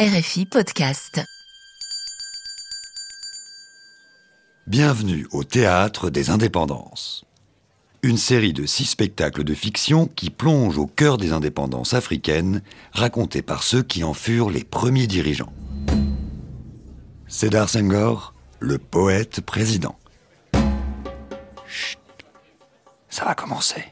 RFI Podcast. Bienvenue au Théâtre des Indépendances. Une série de six spectacles de fiction qui plongent au cœur des indépendances africaines, racontés par ceux qui en furent les premiers dirigeants. Cédar Senghor, le poète président. Chut, ça va commencer.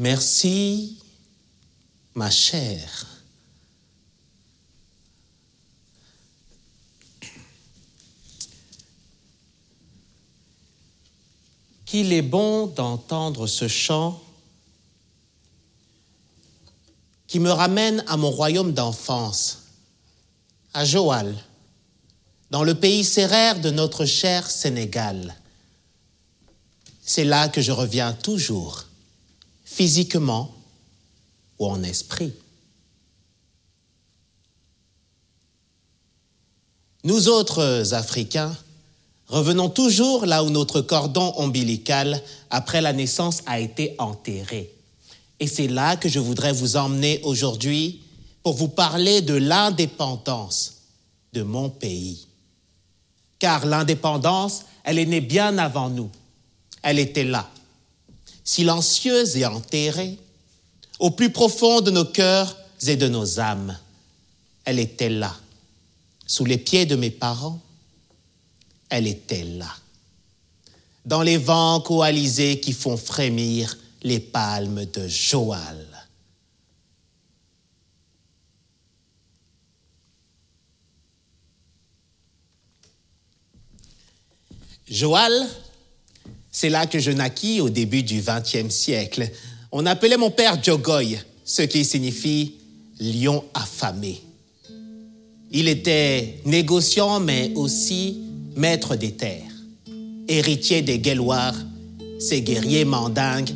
Merci, ma chère. Qu'il est bon d'entendre ce chant qui me ramène à mon royaume d'enfance, à Joal, dans le pays séraire de notre cher Sénégal. C'est là que je reviens toujours physiquement ou en esprit. Nous autres Africains revenons toujours là où notre cordon ombilical après la naissance a été enterré. Et c'est là que je voudrais vous emmener aujourd'hui pour vous parler de l'indépendance de mon pays. Car l'indépendance, elle est née bien avant nous. Elle était là, silencieuse et enterrée, au plus profond de nos cœurs et de nos âmes. Elle était là, sous les pieds de mes parents. Elle était là, dans les vents coalisés qui font frémir les palmes de Joal. Joal, c'est là que je naquis au début du XXe siècle. On appelait mon père Jogoy, ce qui signifie lion affamé. Il était négociant, mais aussi maître des terres, héritier des Guéloirs, ces guerriers mandingues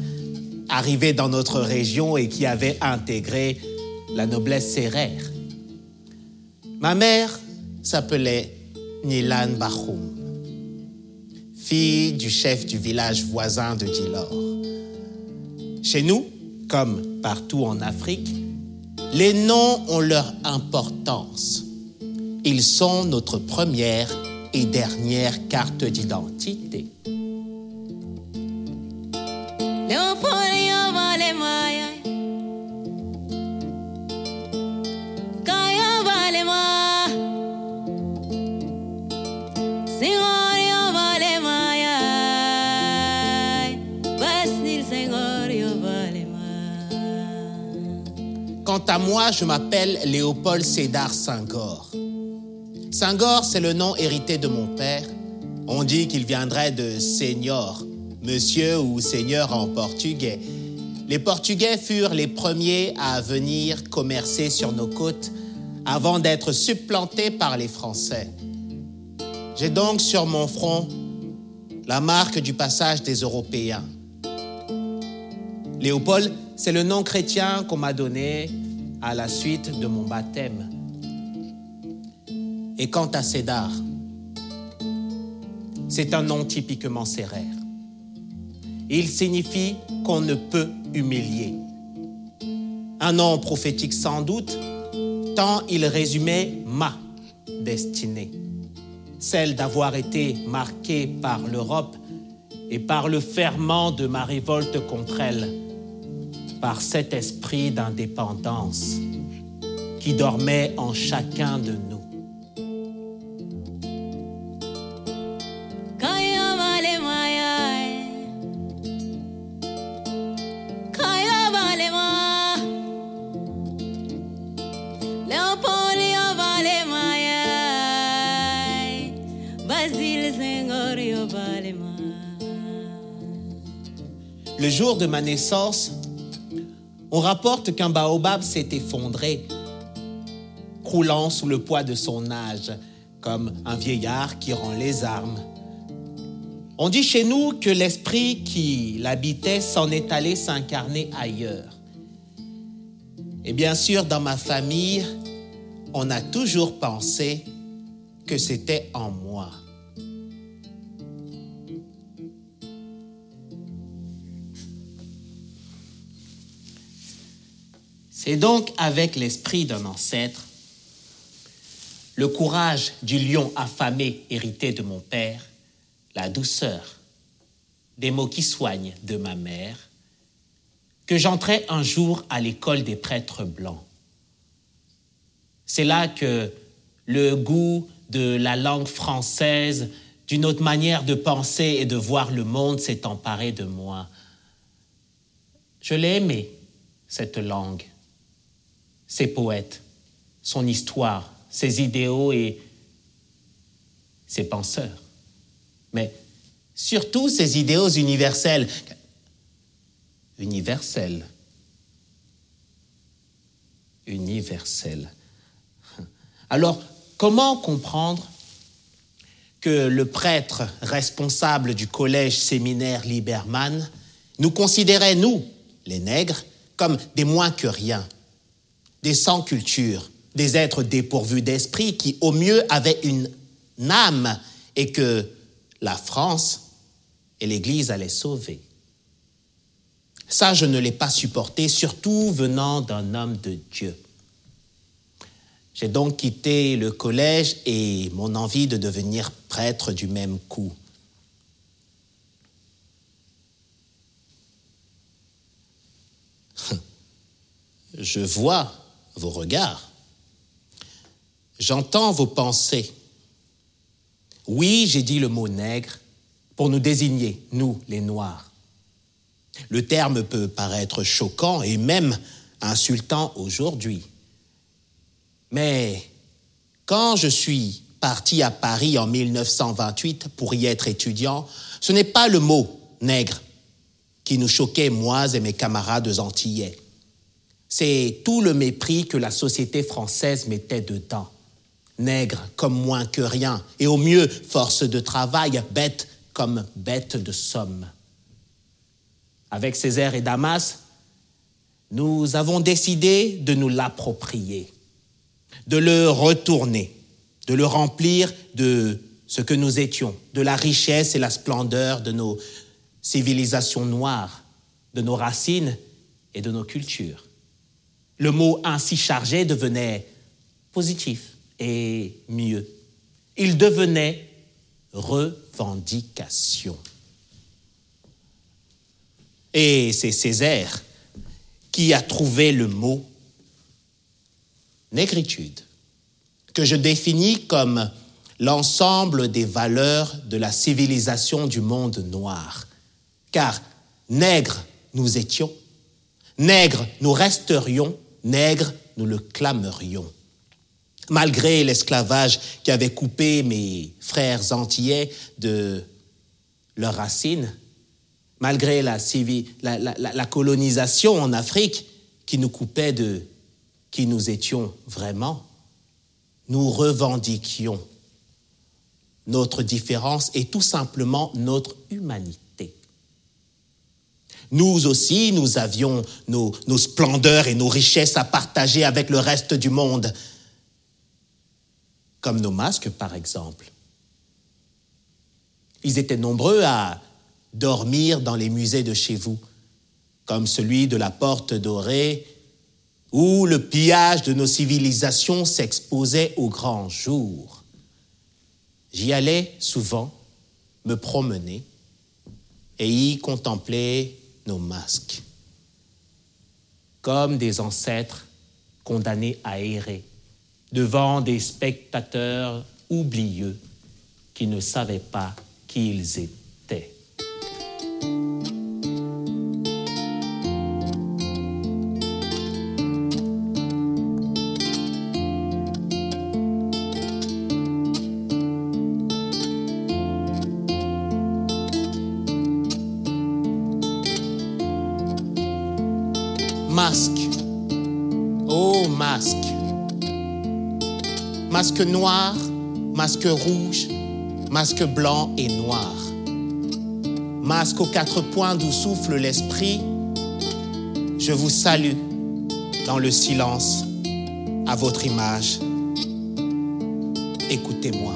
arrivés dans notre région et qui avaient intégré la noblesse serrère. Ma mère s'appelait Nilan Bahoum fille du chef du village voisin de Dilor. Chez nous, comme partout en Afrique, les noms ont leur importance. Ils sont notre première et dernière carte d'identité. Quant à moi, je m'appelle Léopold Sédar Senghor. Senghor, c'est le nom hérité de mon père. On dit qu'il viendrait de Seigneur, monsieur ou seigneur en portugais. Les Portugais furent les premiers à venir commercer sur nos côtes avant d'être supplantés par les Français. J'ai donc sur mon front la marque du passage des Européens. Léopold, c'est le nom chrétien qu'on m'a donné à la suite de mon baptême. Et quant à Cédar, c'est un nom typiquement serrère. Il signifie qu'on ne peut humilier. Un nom prophétique sans doute, tant il résumait ma destinée, celle d'avoir été marquée par l'Europe et par le ferment de ma révolte contre elle par cet esprit d'indépendance qui dormait en chacun de nous. Le jour de ma naissance, on rapporte qu'un baobab s'est effondré, croulant sous le poids de son âge, comme un vieillard qui rend les armes. On dit chez nous que l'esprit qui l'habitait s'en est allé s'incarner ailleurs. Et bien sûr, dans ma famille, on a toujours pensé que c'était en moi. C'est donc avec l'esprit d'un ancêtre, le courage du lion affamé hérité de mon père, la douceur des mots qui soignent de ma mère, que j'entrais un jour à l'école des prêtres blancs. C'est là que le goût de la langue française, d'une autre manière de penser et de voir le monde s'est emparé de moi. Je l'ai aimé, cette langue, ses poètes, son histoire, ses idéaux et ses penseurs. Mais surtout ses idéaux universels. Universels. Universels. Alors, comment comprendre que le prêtre responsable du collège séminaire Liberman nous considérait, nous, les nègres, comme des moins que rien, des sans culture, des êtres dépourvus d'esprit qui, au mieux, avaient une âme et que la France et l'Église allaient sauver. Ça, je ne l'ai pas supporté, surtout venant d'un homme de Dieu. J'ai donc quitté le collège et mon envie de devenir prêtre du même coup. Je vois vos regards. J'entends vos pensées. Oui, j'ai dit le mot nègre pour nous désigner, nous, les Noirs. Le terme peut paraître choquant et même insultant aujourd'hui. Mais quand je suis parti à Paris en 1928 pour y être étudiant, ce n'est pas le mot nègre qui nous choquait, moi et mes camarades antillais. C'est tout le mépris que la société française mettait dedans. Nègre comme moins que rien, et au mieux force de travail, bête comme bête de somme. Avec Césaire et Damas, nous avons décidé de nous l'approprier de le retourner, de le remplir de ce que nous étions, de la richesse et la splendeur de nos civilisations noires, de nos racines et de nos cultures. Le mot ainsi chargé devenait positif et mieux. Il devenait revendication. Et c'est Césaire qui a trouvé le mot négritude, que je définis comme l'ensemble des valeurs de la civilisation du monde noir. Car nègres nous étions, nègres nous resterions, nègres nous le clamerions. Malgré l'esclavage qui avait coupé mes frères antillais de leurs racines, malgré la, la colonisation en Afrique qui nous coupait de qui nous étions vraiment, nous revendiquions notre différence et tout simplement notre humanité. Nous aussi, nous avions nos, splendeurs et nos richesses à partager avec le reste du monde, comme nos masques par exemple. Ils étaient nombreux à dormir dans les musées de chez vous, comme celui de la Porte Dorée où le pillage de nos civilisations s'exposait au grand jour. J'y allais souvent me promener et y contempler nos masques, comme des ancêtres condamnés à errer devant des spectateurs oublieux qui ne savaient pas qui ils étaient. Masque. Oh, masque. Masque noir, masque rouge, masque blanc et noir. Masque aux quatre points d'où souffle l'esprit, je vous salue dans le silence à votre image. Écoutez-moi.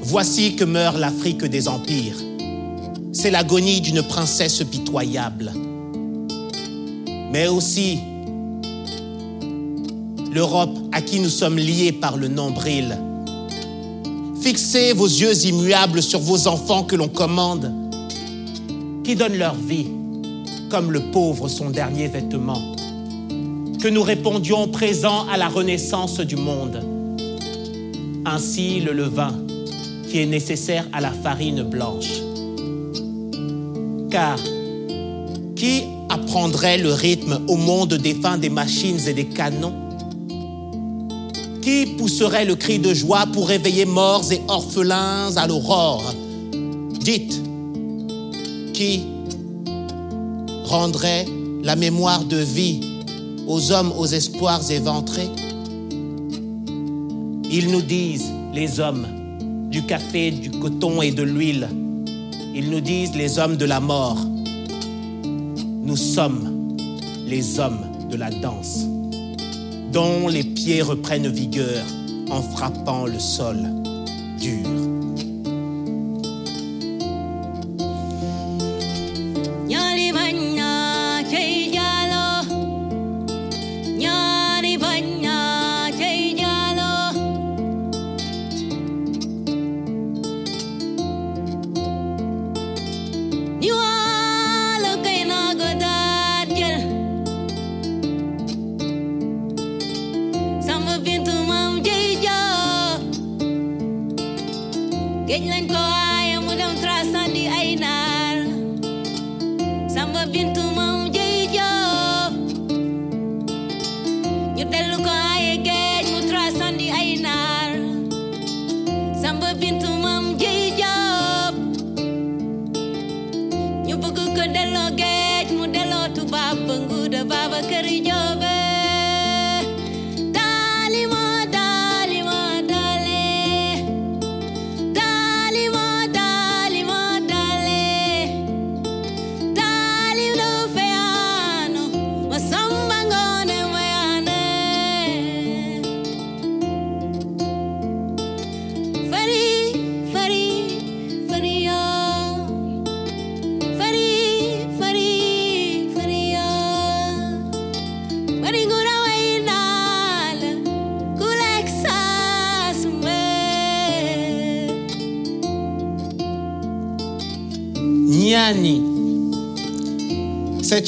Voici que meurt l'Afrique des empires. C'est l'agonie d'une princesse pitoyable. Mais aussi l'Europe à qui nous sommes liés par le nombril. Fixez vos yeux immuables sur vos enfants que l'on commande, qui donnent leur vie comme le pauvre son dernier vêtement. Que nous répondions présents à la renaissance du monde. Ainsi le levain qui est nécessaire à la farine blanche. Car qui apprendrait le rythme au monde défunt des machines et des canons? Qui pousserait le cri de joie pour réveiller morts et orphelins à l'aurore? Dites, qui rendrait la mémoire de vie aux hommes aux espoirs éventrés? Ils nous disent, les hommes, du café, du coton et de l'huile. Ils nous disent les hommes de la mort. Nous sommes les hommes de la danse, dont les pieds reprennent vigueur en frappant le sol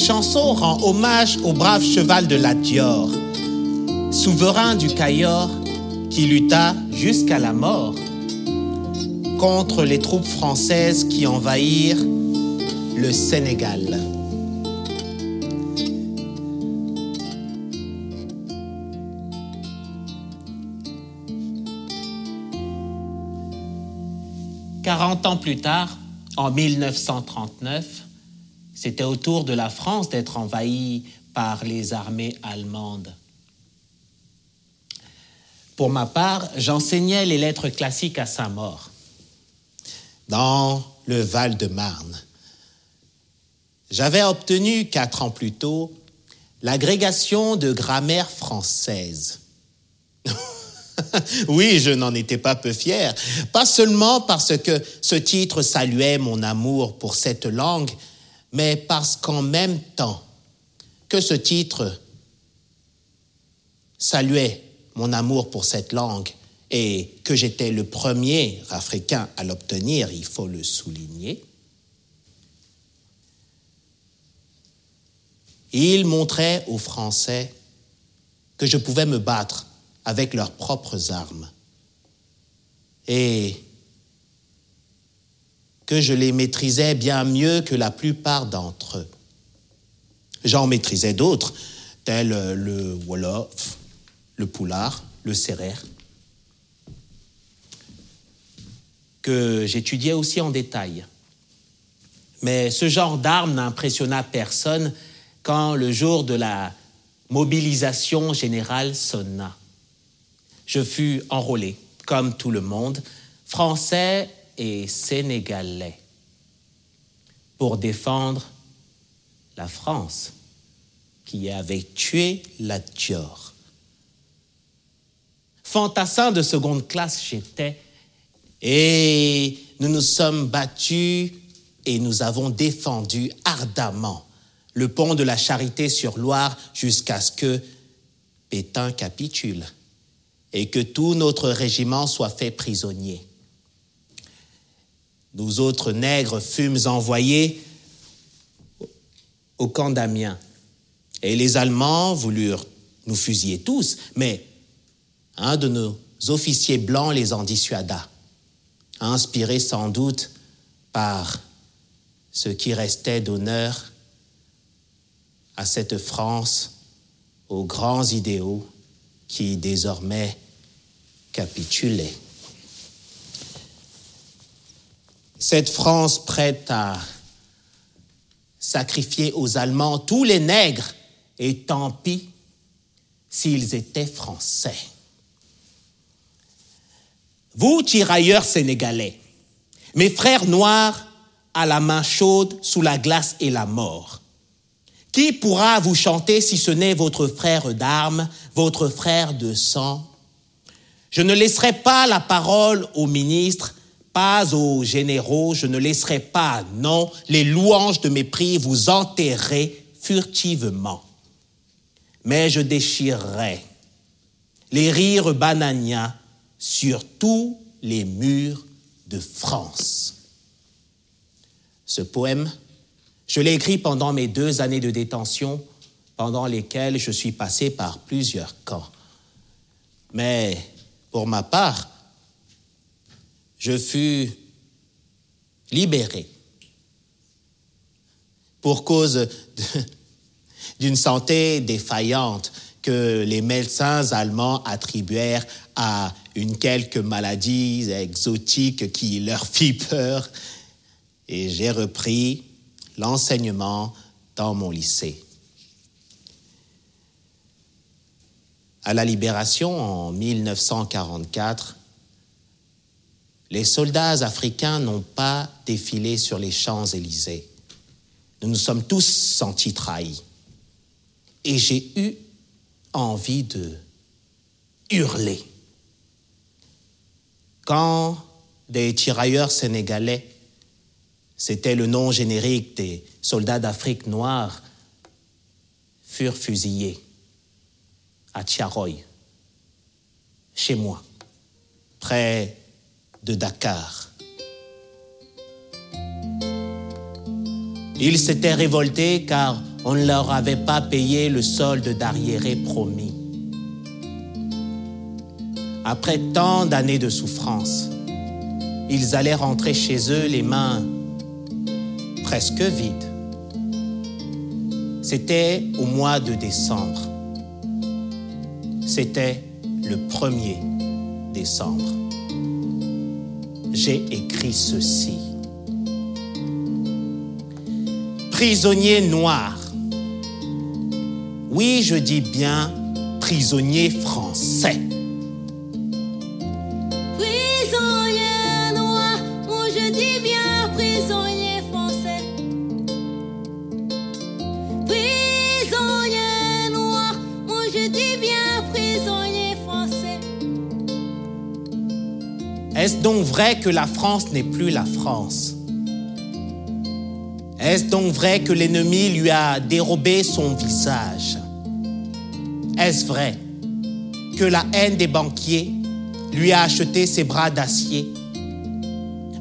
chanson rend hommage au brave cheval de la Dior, souverain du Cayor qui lutta jusqu'à la mort contre les troupes françaises qui envahirent le Sénégal. Quarante ans plus tard, en 1939, c'était au tour de la France d'être envahie par les armées allemandes. Pour ma part, j'enseignais les lettres classiques à Saint-Maur, dans le Val-de-Marne. J'avais obtenu, quatre ans plus tôt, l'agrégation de grammaire française. oui, je n'en étais pas peu fier, pas seulement parce que ce titre saluait mon amour pour cette langue, mais parce qu'en même temps que ce titre saluait mon amour pour cette langue et que j'étais le premier Africain à l'obtenir, il faut le souligner, il montrait aux Français que je pouvais me battre avec leurs propres armes. Et que je les maîtrisais bien mieux que la plupart d'entre eux. J'en maîtrisais d'autres, tels le Wolof, le Poulard, le Serrère, que j'étudiais aussi en détail. Mais ce genre d'arme n'impressionna personne quand le jour de la mobilisation générale sonna. Je fus enrôlé, comme tout le monde, français et sénégalais, pour défendre la France qui avait tué la Dior. Fantassin de seconde classe j'étais, et nous nous sommes battus et nous avons défendu ardemment le pont de la Charité sur Loire jusqu'à ce que Pétain capitule et que tout notre régiment soit fait prisonnier. Nous autres nègres fûmes envoyés au camp d'Amiens. Et les Allemands voulurent nous fusiller tous, mais un de nos officiers blancs les en dissuada, inspiré sans doute par ce qui restait d'honneur à cette France aux grands idéaux qui désormais capitulaient. Cette France prête à sacrifier aux Allemands tous les nègres, et tant pis s'ils étaient français. Vous, tirailleurs sénégalais, mes frères noirs à la main chaude sous la glace et la mort, qui pourra vous chanter si ce n'est votre frère d'armes, votre frère de sang? Je ne laisserai pas la parole aux ministres, pas aux généraux, je ne laisserai pas, non, les louanges de mépris vous enterrer furtivement. Mais je déchirerai les rires banania sur tous les murs de France. Ce poème, je l'ai écrit pendant mes deux années de détention, pendant lesquelles je suis passé par plusieurs camps. Mais pour ma part, je fus libéré pour cause d'une santé défaillante que les médecins allemands attribuèrent à une quelque maladie exotique qui leur fit peur. Et j'ai repris l'enseignement dans mon lycée. À la libération en 1944, les soldats africains n'ont pas défilé sur les Champs-Élysées. Nous nous sommes tous sentis trahis. Et j'ai eu envie de hurler. Quand des tirailleurs sénégalais c'était le nom générique des soldats d'Afrique noire, furent fusillés à Tiaroy, chez moi, près de Dakar. Ils s'étaient révoltés car on ne leur avait pas payé le solde d'arriéré promis. Après tant d'années de souffrance, ils allaient rentrer chez eux les mains presque vide. C'était au mois de décembre. C'était le 1er décembre. J'ai écrit ceci. Prisonnier noir. Oui, je dis bien prisonnier français. Est-ce donc vrai que la France n'est plus la France? Est-ce donc vrai que l'ennemi lui a dérobé son visage? Est-ce vrai que la haine des banquiers lui a acheté ses bras d'acier?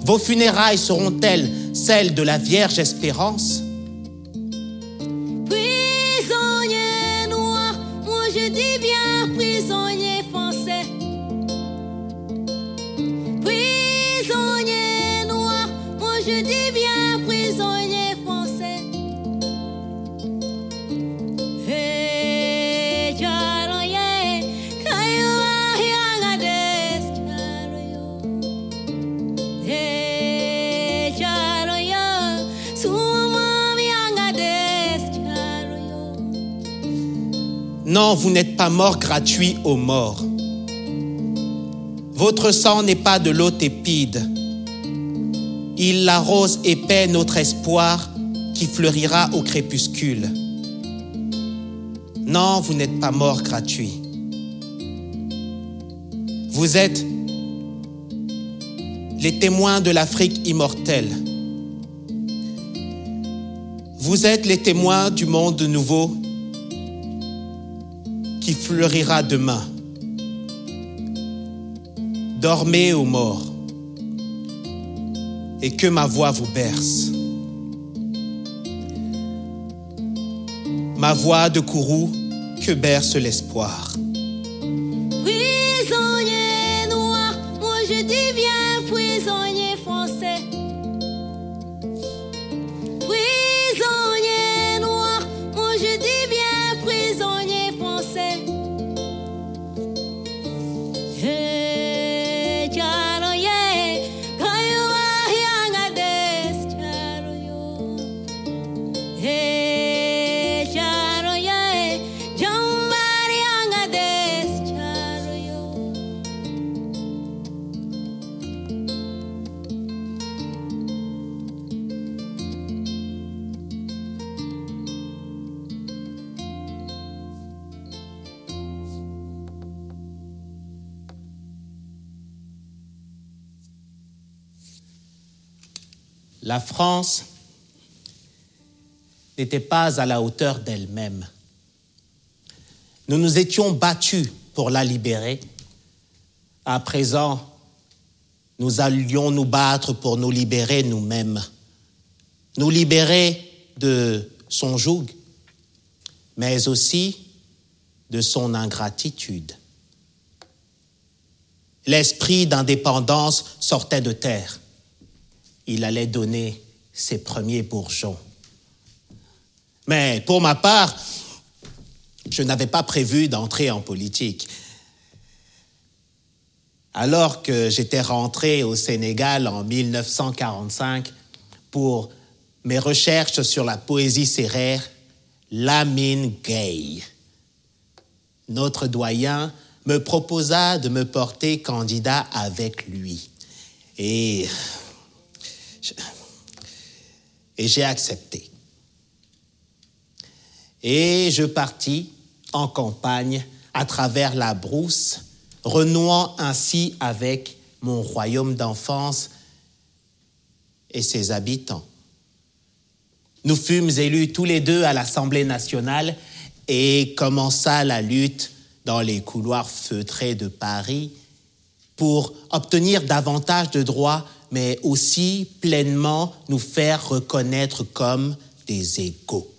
Vos funérailles seront-elles celles de la Vierge Espérance? Vous n'êtes pas mort gratuit aux morts. Votre sang n'est pas de l'eau tépide. Il l'arrose épais notre espoir qui fleurira au crépuscule. Non, vous n'êtes pas mort gratuit. Vous êtes les témoins de l'Afrique immortelle. Vous êtes les témoins du monde nouveau fleurira demain. Dormez aux morts et que ma voix vous berce. Ma voix de courroux que berce l'espoir. Prisonnier noir, moi je bien prisonnier La France n'était pas à la hauteur d'elle-même. Nous nous étions battus pour la libérer. À présent, nous allions nous battre pour nous libérer nous-mêmes. Nous libérer de son joug, mais aussi de son ingratitude. L'esprit d'indépendance sortait de terre il allait donner ses premiers bourgeons. Mais pour ma part, je n'avais pas prévu d'entrer en politique. Alors que j'étais rentré au Sénégal en 1945 pour mes recherches sur la poésie sérère, Lamine Gay, notre doyen, me proposa de me porter candidat avec lui. Et et j'ai accepté. Et je partis en campagne à travers la brousse, renouant ainsi avec mon royaume d'enfance et ses habitants. Nous fûmes élus tous les deux à l'Assemblée nationale et commença la lutte dans les couloirs feutrés de Paris pour obtenir davantage de droits, mais aussi pleinement nous faire reconnaître comme des égaux.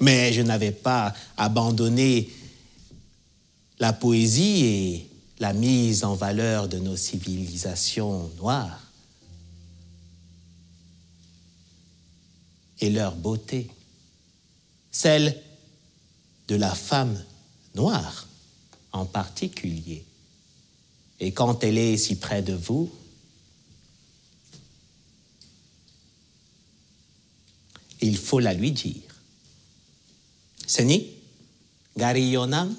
Mais je n'avais pas abandonné la poésie et la mise en valeur de nos civilisations noires et leur beauté, celle de la femme noire en particulier. Et quand elle est si près de vous, il faut la lui dire. Seni, gari yonam,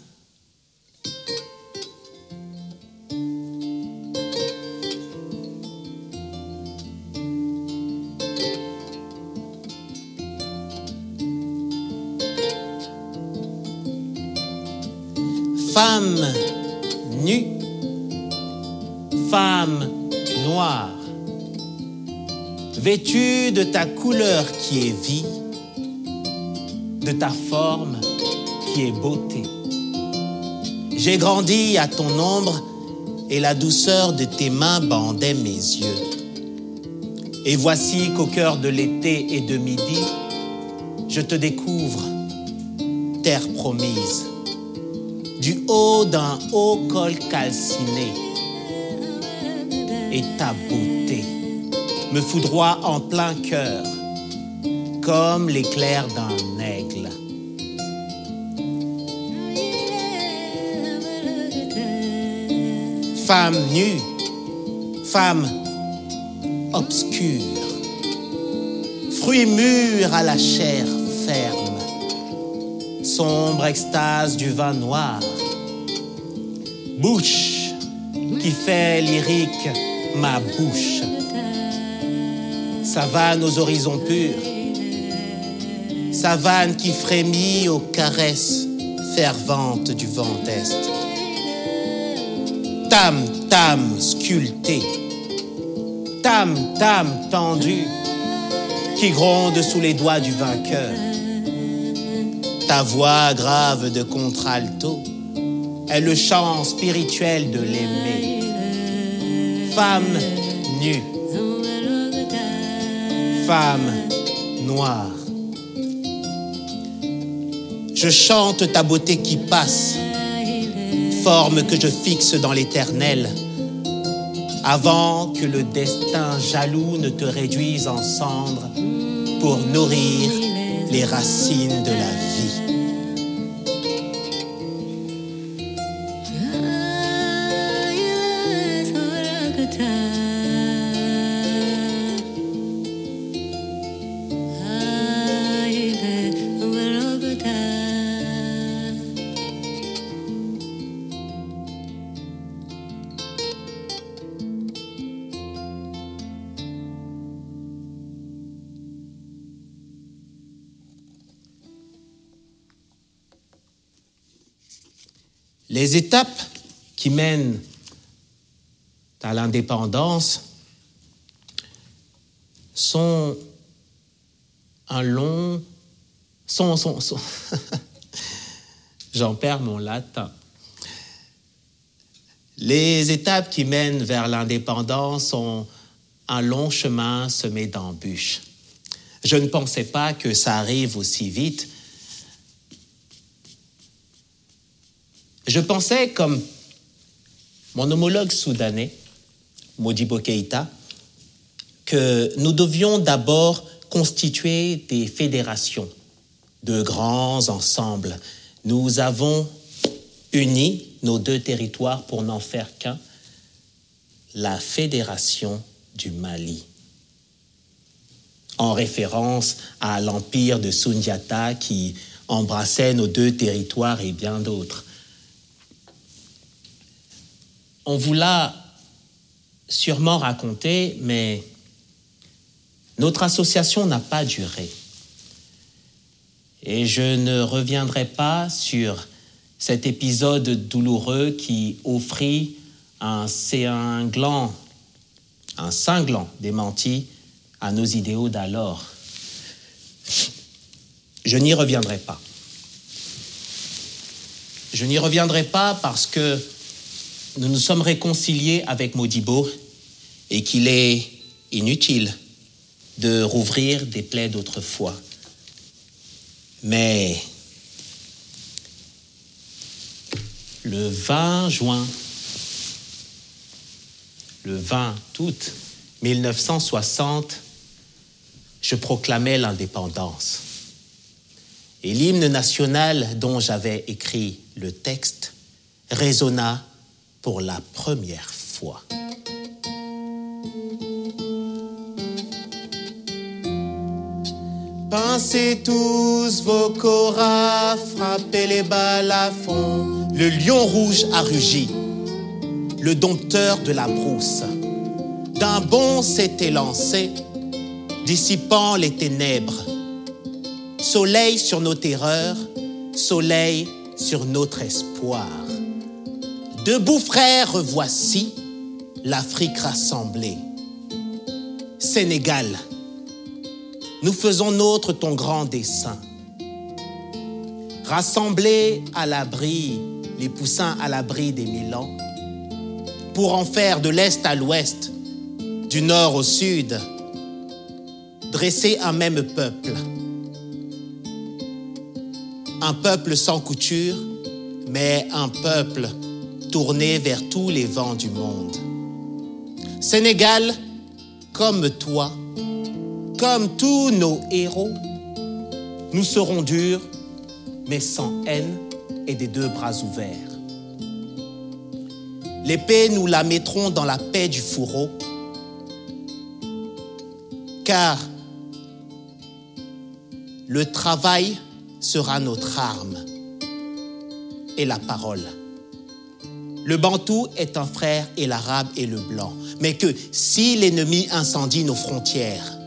femme nue, femme noire, vêtue de ta couleur qui est vie, de ta forme qui est beauté. J'ai grandi à ton ombre et la douceur de tes mains bandait mes yeux. Et voici qu'au cœur de l'été et de midi, je te découvre, terre promise, du haut d'un haut col calciné. Et ta beauté me foudroie en plein cœur, comme l'éclair d'un aigle. Femme nue, femme obscure, fruit mûr à la chair cerne, sombre extase du vin noir, bouche qui fait lyrique ma bouche, savane aux horizons purs, savane qui frémit aux caresses ferventes du vent est. Tam, tam sculpté, tam, tam tendu, qui gronde sous les doigts du vainqueur. Ta voix grave de contralto est le chant spirituel de l'aimer. Femme nue, femme noire. Je chante ta beauté qui passe, forme que je fixe dans l'éternel, avant que le destin jaloux ne te réduise en cendres pour nourrir les racines de la vie. Les étapes qui mènent à l'indépendance sont un long... Sont, sont, sont J'en perds mon latin. Les étapes qui mènent vers l'indépendance sont un long chemin semé d'embûches. Je ne pensais pas que ça arrive aussi vite. Je pensais, comme mon homologue soudanais, Modibo Keïta, que nous devions d'abord constituer des fédérations de grands ensembles. Nous avons uni nos deux territoires pour n'en faire qu'un, la Fédération du Mali, en référence à l'empire de Sundiata qui embrassait nos deux territoires et bien d'autres. On vous l'a sûrement raconté, mais notre association n'a pas duré. Et je ne reviendrai pas sur cet épisode douloureux qui offrit un cinglant, un cinglant démenti à nos idéaux d'alors. Je n'y reviendrai pas. Je n'y reviendrai pas parce que nous nous sommes réconciliés avec Modibo et qu'il est inutile de rouvrir des plaies d'autrefois. Mais le 20 juin, le 20 août 1960, je proclamais l'indépendance. Et l'hymne national dont j'avais écrit le texte résonna pour la première fois. Pensez tous vos coras, frappez les balles à fond. Le lion rouge a rugi, le dompteur de la brousse. D'un bond s'était lancé, dissipant les ténèbres. Soleil sur nos terreurs, soleil sur notre espoir. Debout frères, voici l'Afrique rassemblée. Sénégal, nous faisons nôtre ton grand dessein. Rassembler à l'abri les poussins à l'abri des mille ans, pour en faire de l'Est à l'Ouest, du Nord au Sud, dresser un même peuple. Un peuple sans couture, mais un peuple tourné vers tous les vents du monde. Sénégal, comme toi, comme tous nos héros, nous serons durs, mais sans haine et des deux bras ouverts. L'épée, nous la mettrons dans la paix du fourreau, car le travail sera notre arme et la parole. Le bantou est un frère et l'arabe est le blanc. Mais que si l'ennemi incendie nos frontières,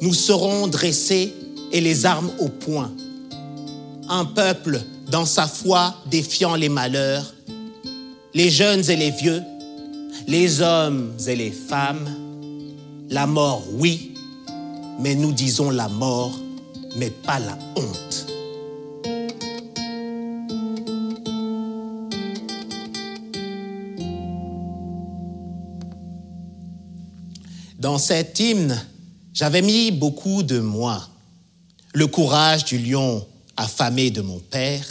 nous serons dressés et les armes au poing. Un peuple dans sa foi défiant les malheurs, les jeunes et les vieux, les hommes et les femmes. La mort, oui, mais nous disons la mort, mais pas la honte. Dans cet hymne, j'avais mis beaucoup de moi, le courage du lion affamé de mon père,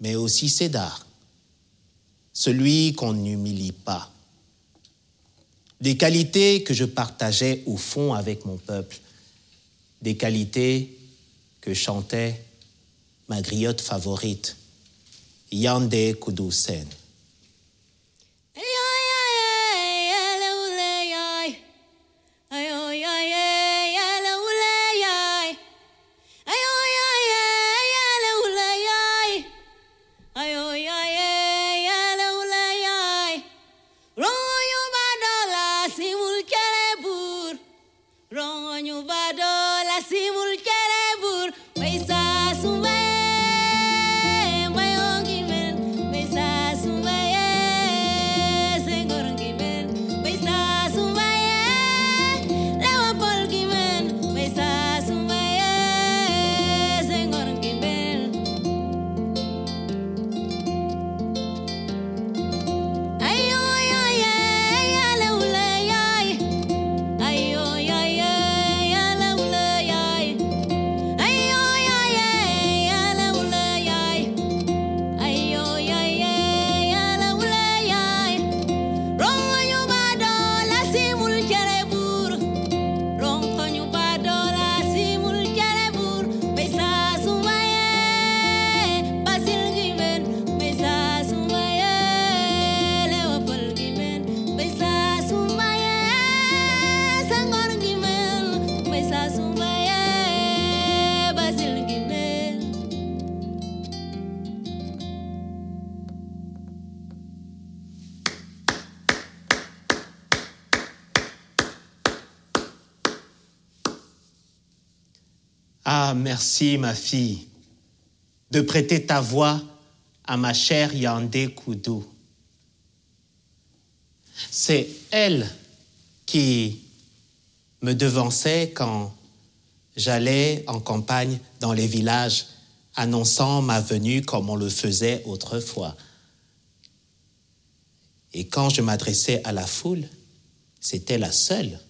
mais aussi Cédar, celui qu'on n'humilie pas. Des qualités que je partageais au fond avec mon peuple, des qualités que chantait ma griotte favorite, Yande Kudousen. Merci, ma fille, de prêter ta voix à ma chère Yandé Koudou. C'est elle qui me devançait quand j'allais en campagne dans les villages, annonçant ma venue comme on le faisait autrefois. Et quand je m'adressais à la foule, c'était la seule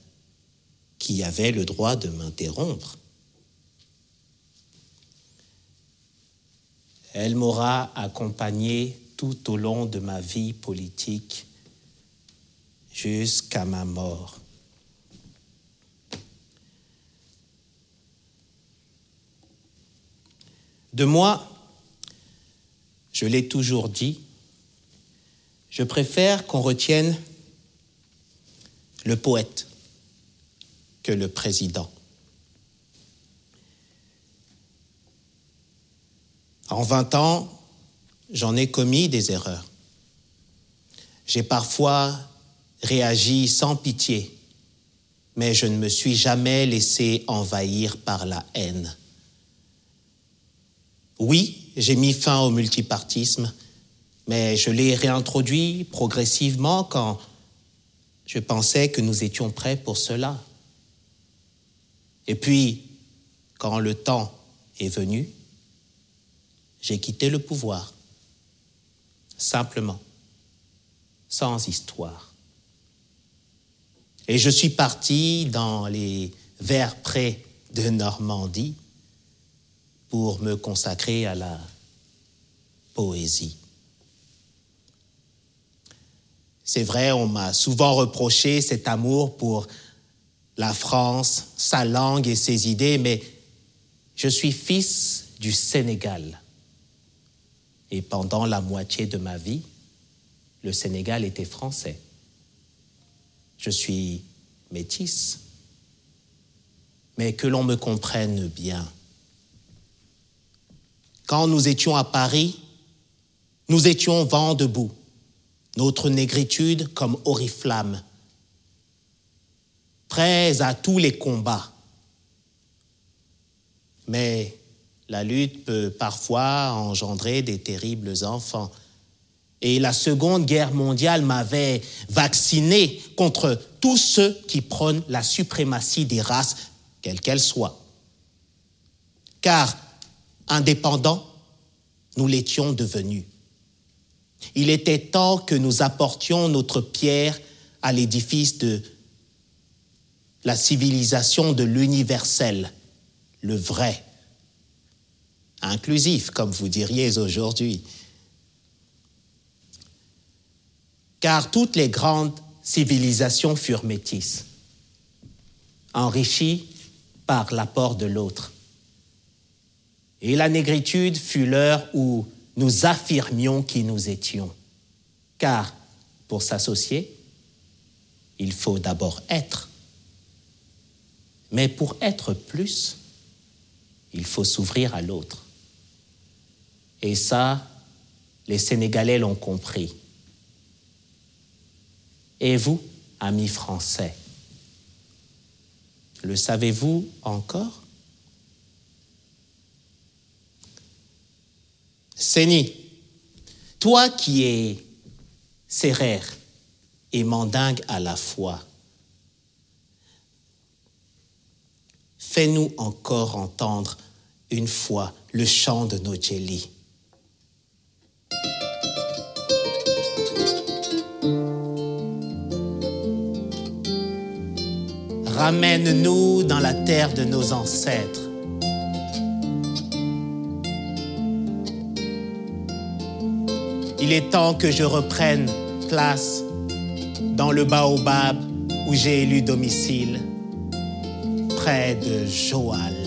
qui avait le droit de m'interrompre. Elle m'aura accompagné tout au long de ma vie politique jusqu'à ma mort. De moi, je l'ai toujours dit, je préfère qu'on retienne le poète que le président. En 20 ans, j'en ai commis des erreurs. J'ai parfois réagi sans pitié, mais je ne me suis jamais laissé envahir par la haine. Oui, j'ai mis fin au multipartisme, mais je l'ai réintroduit progressivement quand je pensais que nous étions prêts pour cela. Et puis, quand le temps est venu, j'ai quitté le pouvoir, simplement, sans histoire. Et je suis parti dans les verts près de Normandie pour me consacrer à la poésie. C'est vrai, on m'a souvent reproché cet amour pour la France, sa langue et ses idées, mais je suis fils du Sénégal. Et pendant la moitié de ma vie, le Sénégal était français. Je suis métisse, mais que l'on me comprenne bien. Quand nous étions à Paris, nous étions vent debout, notre négritude comme oriflamme, prêts à tous les combats. Mais la lutte peut parfois engendrer des terribles enfants. Et la Seconde Guerre mondiale m'avait vacciné contre tous ceux qui prônent la suprématie des races, quelles qu'elles soient. Car, indépendants, nous l'étions devenus. Il était temps que nous apportions notre pierre à l'édifice de la civilisation de l'universel, le vrai, inclusif, comme vous diriez aujourd'hui. Car toutes les grandes civilisations furent métisses, enrichies par l'apport de l'autre. Et la négritude fut l'heure où nous affirmions qui nous étions. Car pour s'associer, il faut d'abord être. Mais pour être plus, il faut s'ouvrir à l'autre. Et ça, les Sénégalais l'ont compris. Et vous, amis français, le savez-vous encore? Séni, toi qui es sérère et mandingue à la fois, fais-nous encore entendre une fois le chant de nos. Ramène-nous dans la terre de nos ancêtres. Il est temps que je reprenne place dans le baobab où j'ai élu domicile, près de Joal.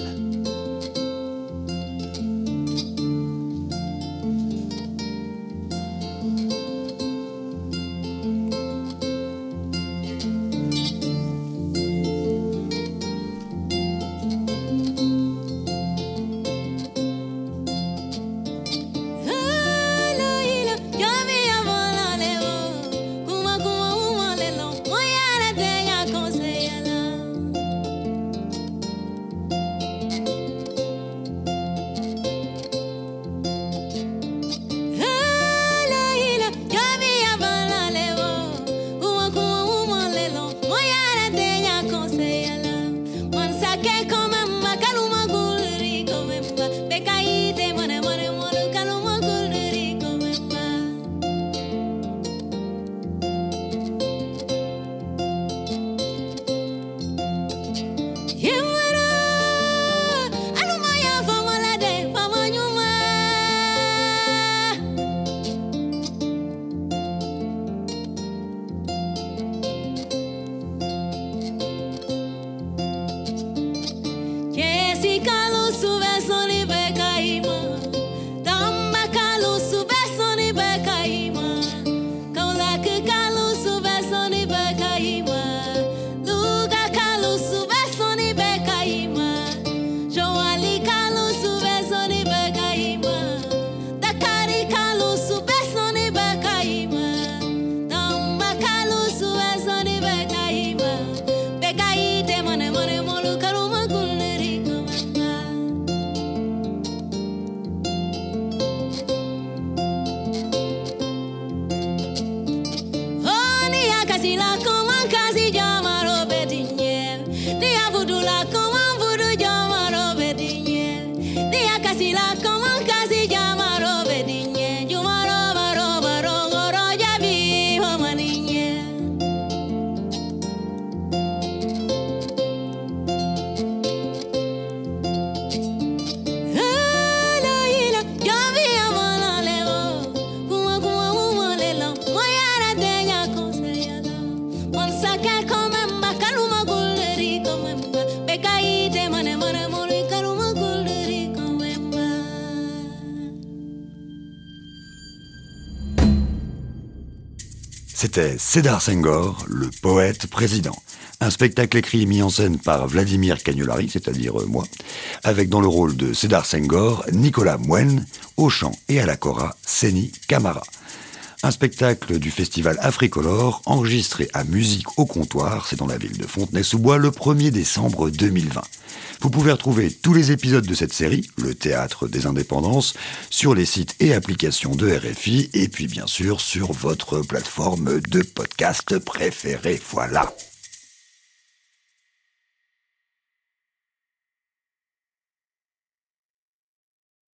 si la C'était Cédar Senghor, le poète président. Un spectacle écrit et mis en scène par Vladimir Cagnolari, c'est-à-dire euh, moi, avec dans le rôle de Cédar Senghor, Nicolas Mouen, au chant et à la cora, Seni Camara. Un spectacle du festival Africolor enregistré à Musique au comptoir, c'est dans la ville de Fontenay-sous-Bois, le 1er décembre 2020. Vous pouvez retrouver tous les épisodes de cette série, le théâtre des indépendances, sur les sites et applications de RFI et puis bien sûr sur votre plateforme de podcast préférée. Voilà.